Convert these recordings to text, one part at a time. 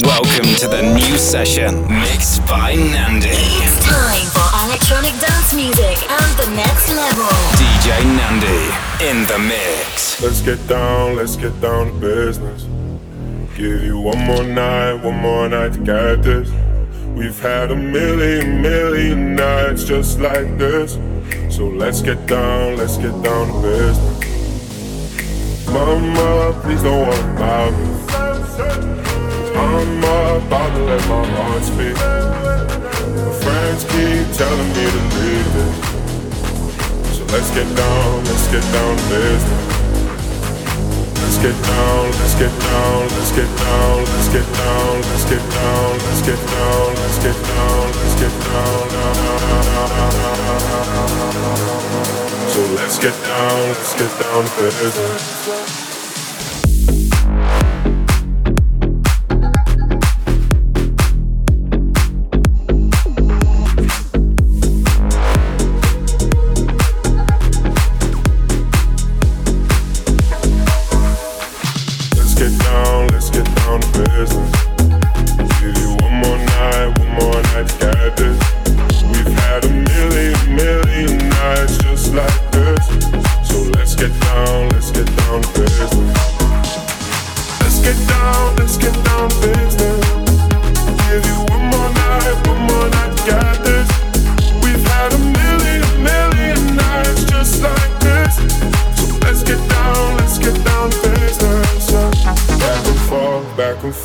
Welcome to the new session, mixed by Nandi. It's time for electronic dance music and the next level. DJ Nandi in the mix. Let's get down, let's get down to business. Give you one more night, one more night to get this. We've had a million, million nights just like this. So let's get down, let's get down to business. Mama, please don't worry about me. I'm about to let my heart speak. My friends keep telling me to leave it. So let's get down, let's get down to business. Let's get down, let's get down, let's get down, let's get down, let's get down, let's get down, let's get down, let's get down. So let's get down, let's get down to business.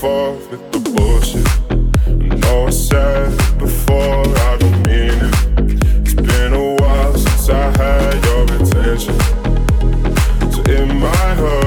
involved with the bullshit. I know I said it before, I don't mean it. It's been a while since I had your attention, so in my heart.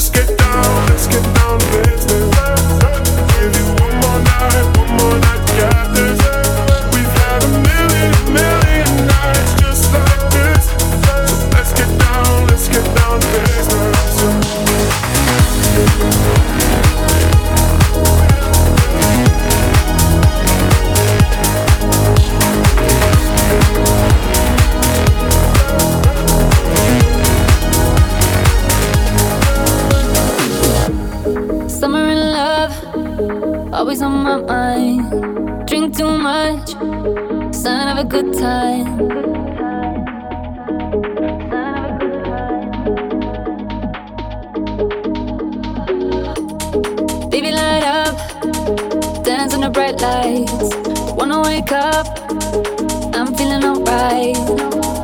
Let's get down, let's get down, business. Have a good time. baby. Light up, dance in the bright lights. Wanna wake up, I'm feeling alright.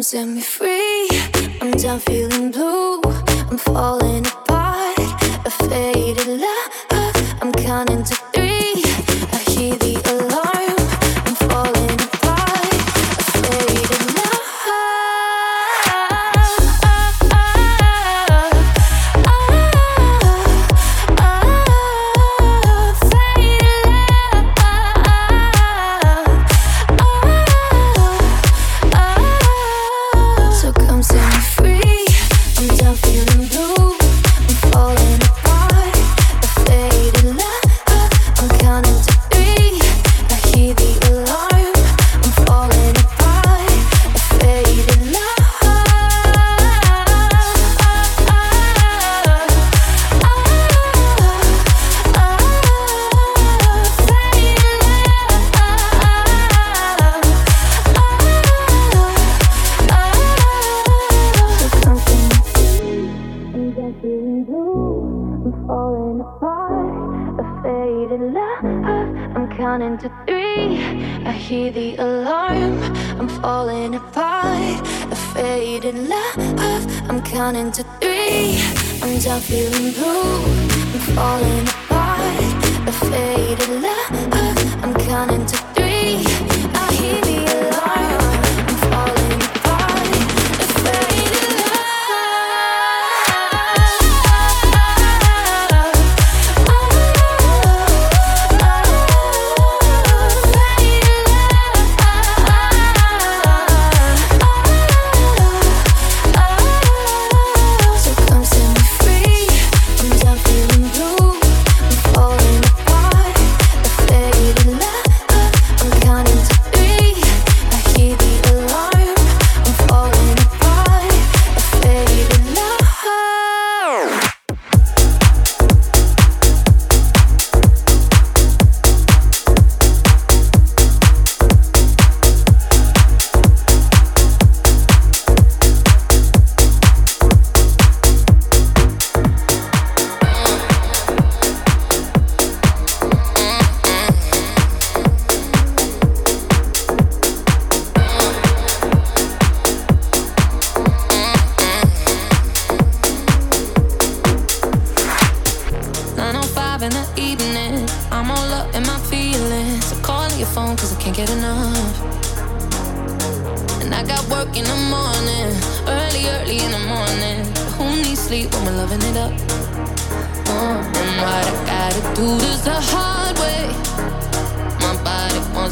Come set me free. I'm done feeling blue. I'm falling apart. I hear the alarm. I'm falling apart. A faded love. I'm counting to three. I'm done feeling blue. I'm falling apart. A faded love. I'm counting to three.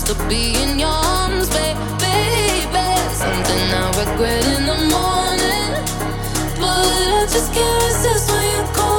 to be in your arms, baby. Something I regret in the morning, but I just can't resist when you call.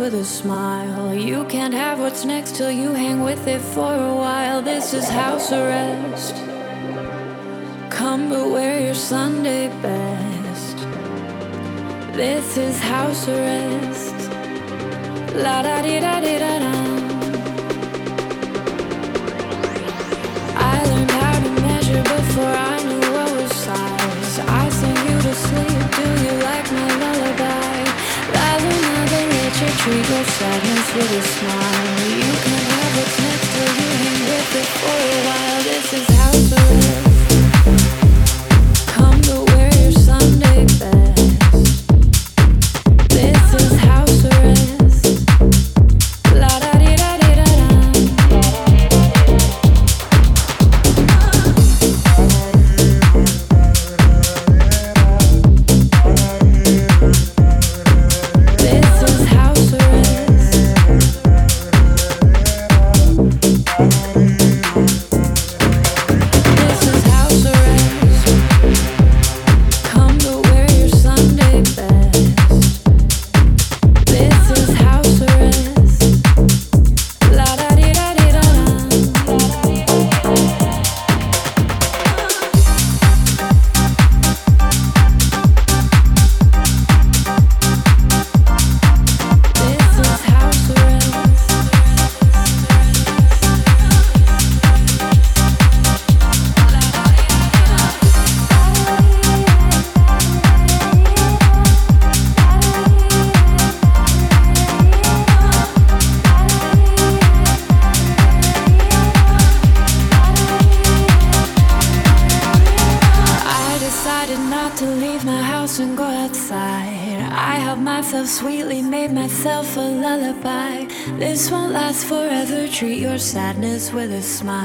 With a smile. You can't have what's next till you hang with it for a while. This is house arrest. Come but wear your Sunday best. This is house arrest. La da di da di da da. I learned how to measure before I knew what was size. I sing you to sleep. Do you like my lullaby? Luna treat your sadness with a smile. You can have what's next till you hang with it for a while. This is. Come to wear with a smile.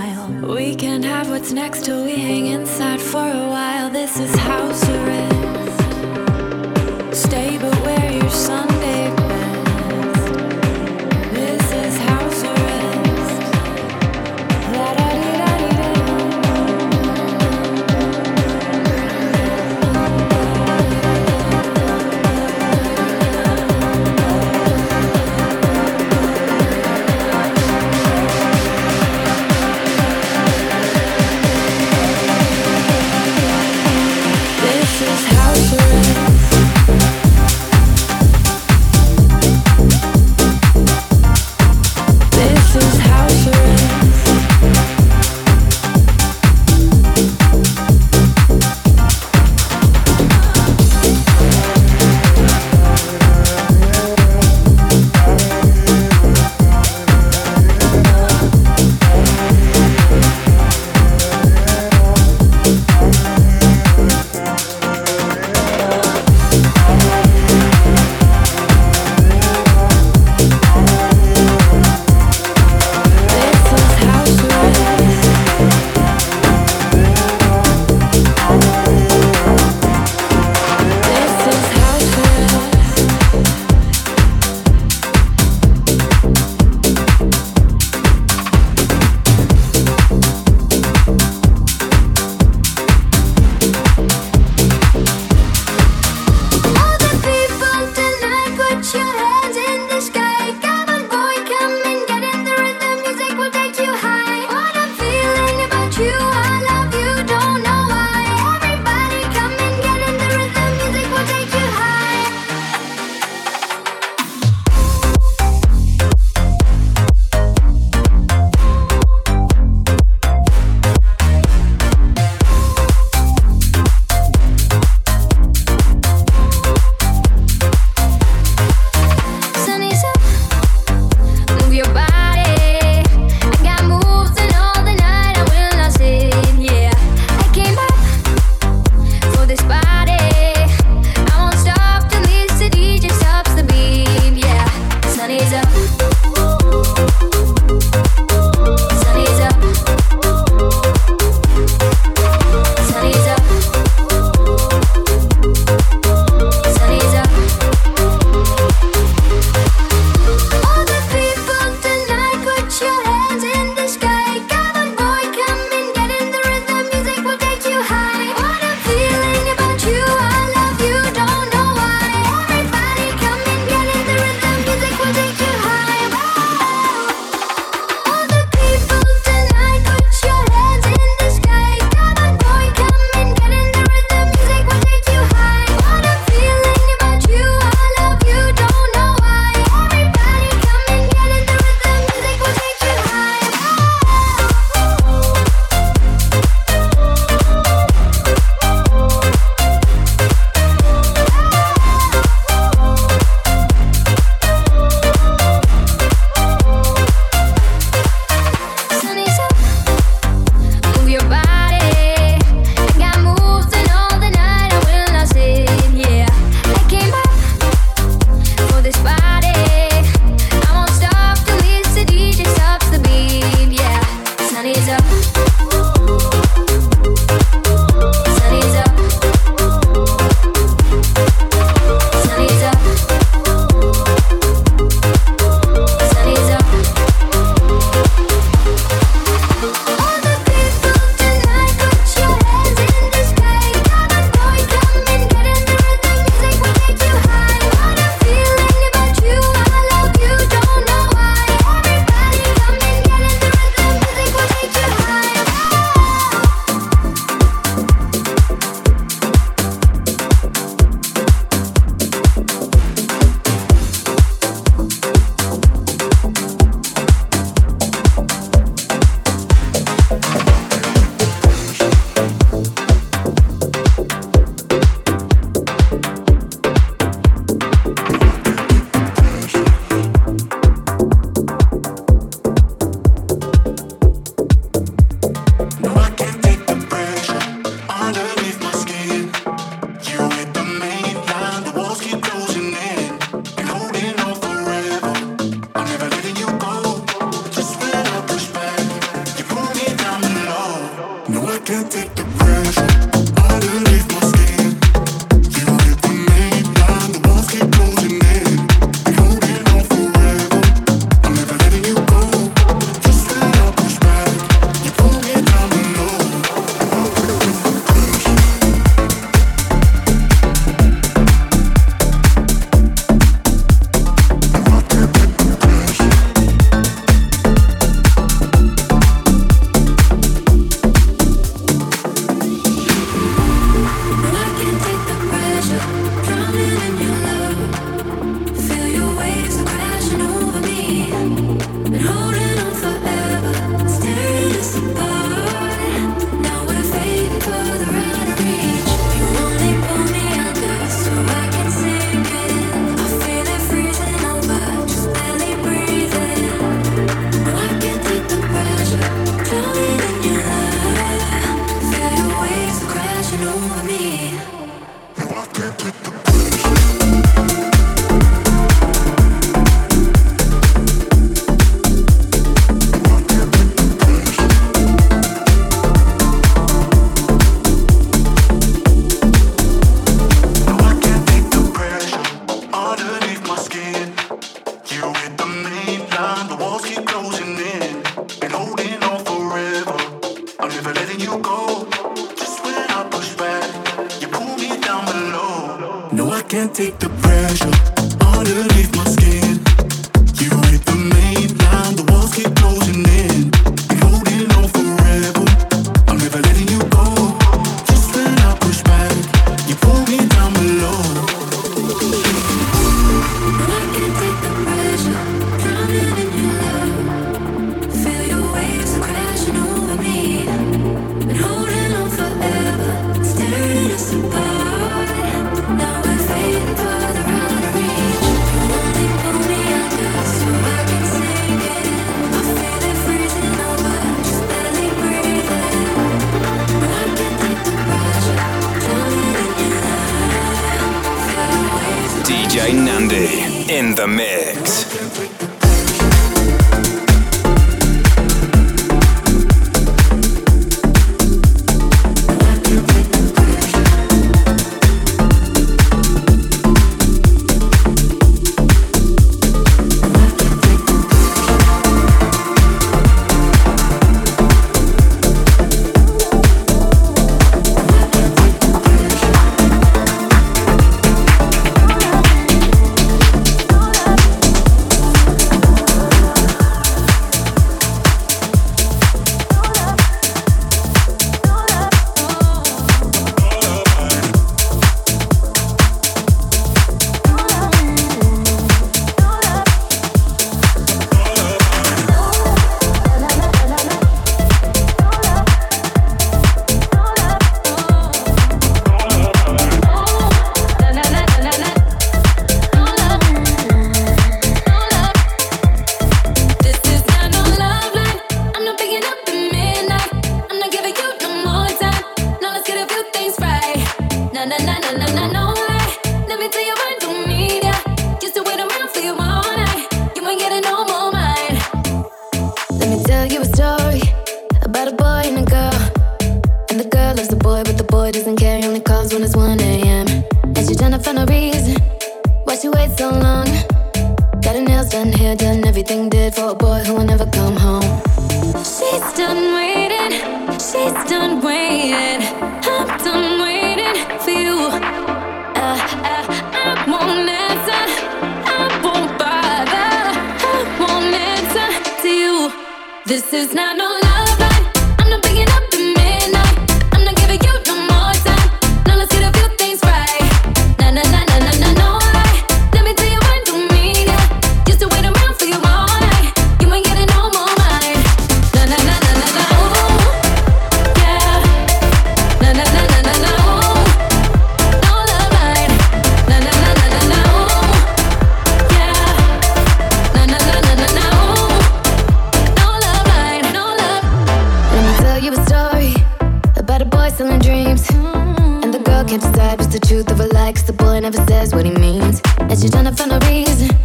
hips type, it's the truth of a lie, cause the boy never says what he means. And she trying to find a reason.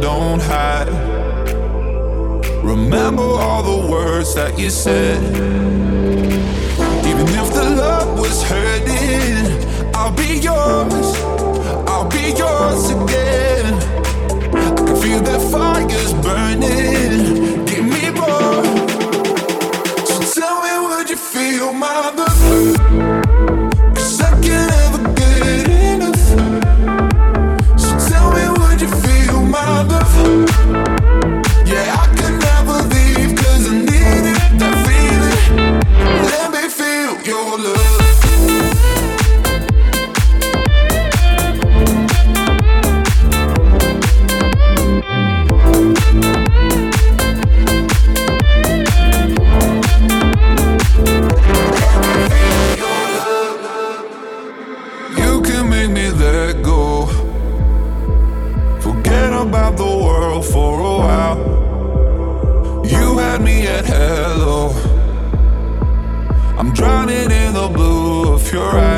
Don't hide. Remember all the words that you said. Even if the love was hurting, I'll be yours. I'll be yours again. I can feel that fire's burning. Give me more. So tell me, would you feel my love? your eyes.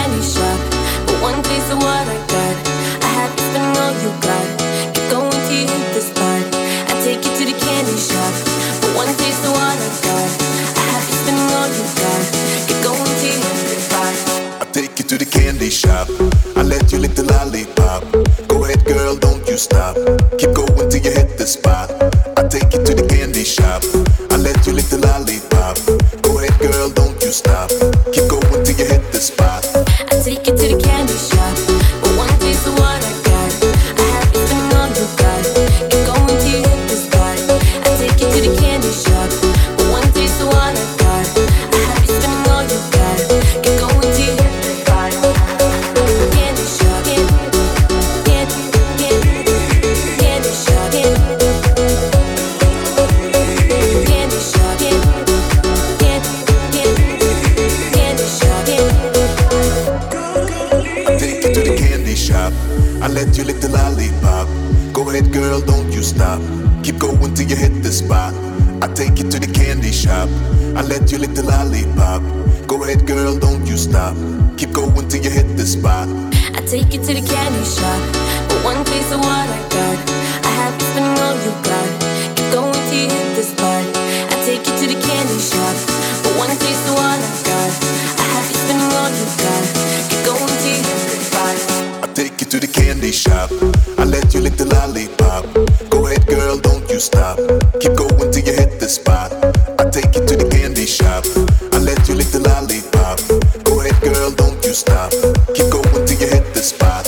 candy shop. But one taste of what I got, I have to spend all you got. Keep going till you hit the spot. I take you to the candy shop. But one taste of what I got, I have to spend all you got. Keep going till you hit the spot. I take you to the candy shop. I let you lick the lollipop. Go ahead, girl, don't you stop. Keep going till you hit the spot. I take you to the candy shop. I let you lick the lollipop. Go ahead, girl, don't you stop. you stop. Keep going till you hit the spot.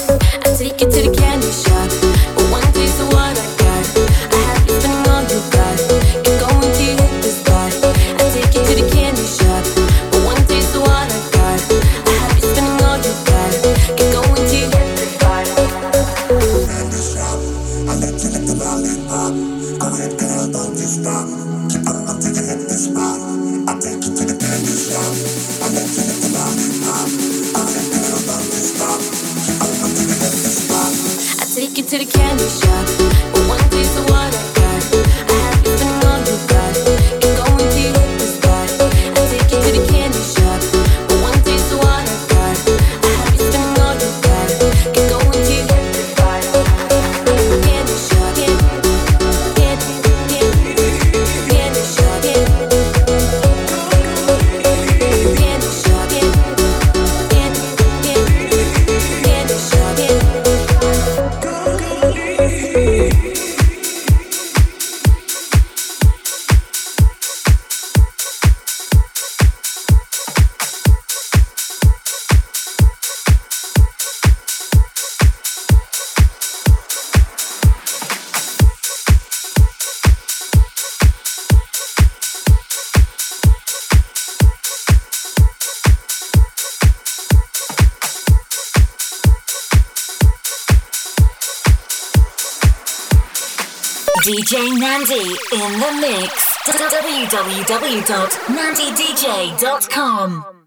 in the mix. www.nandidj.com.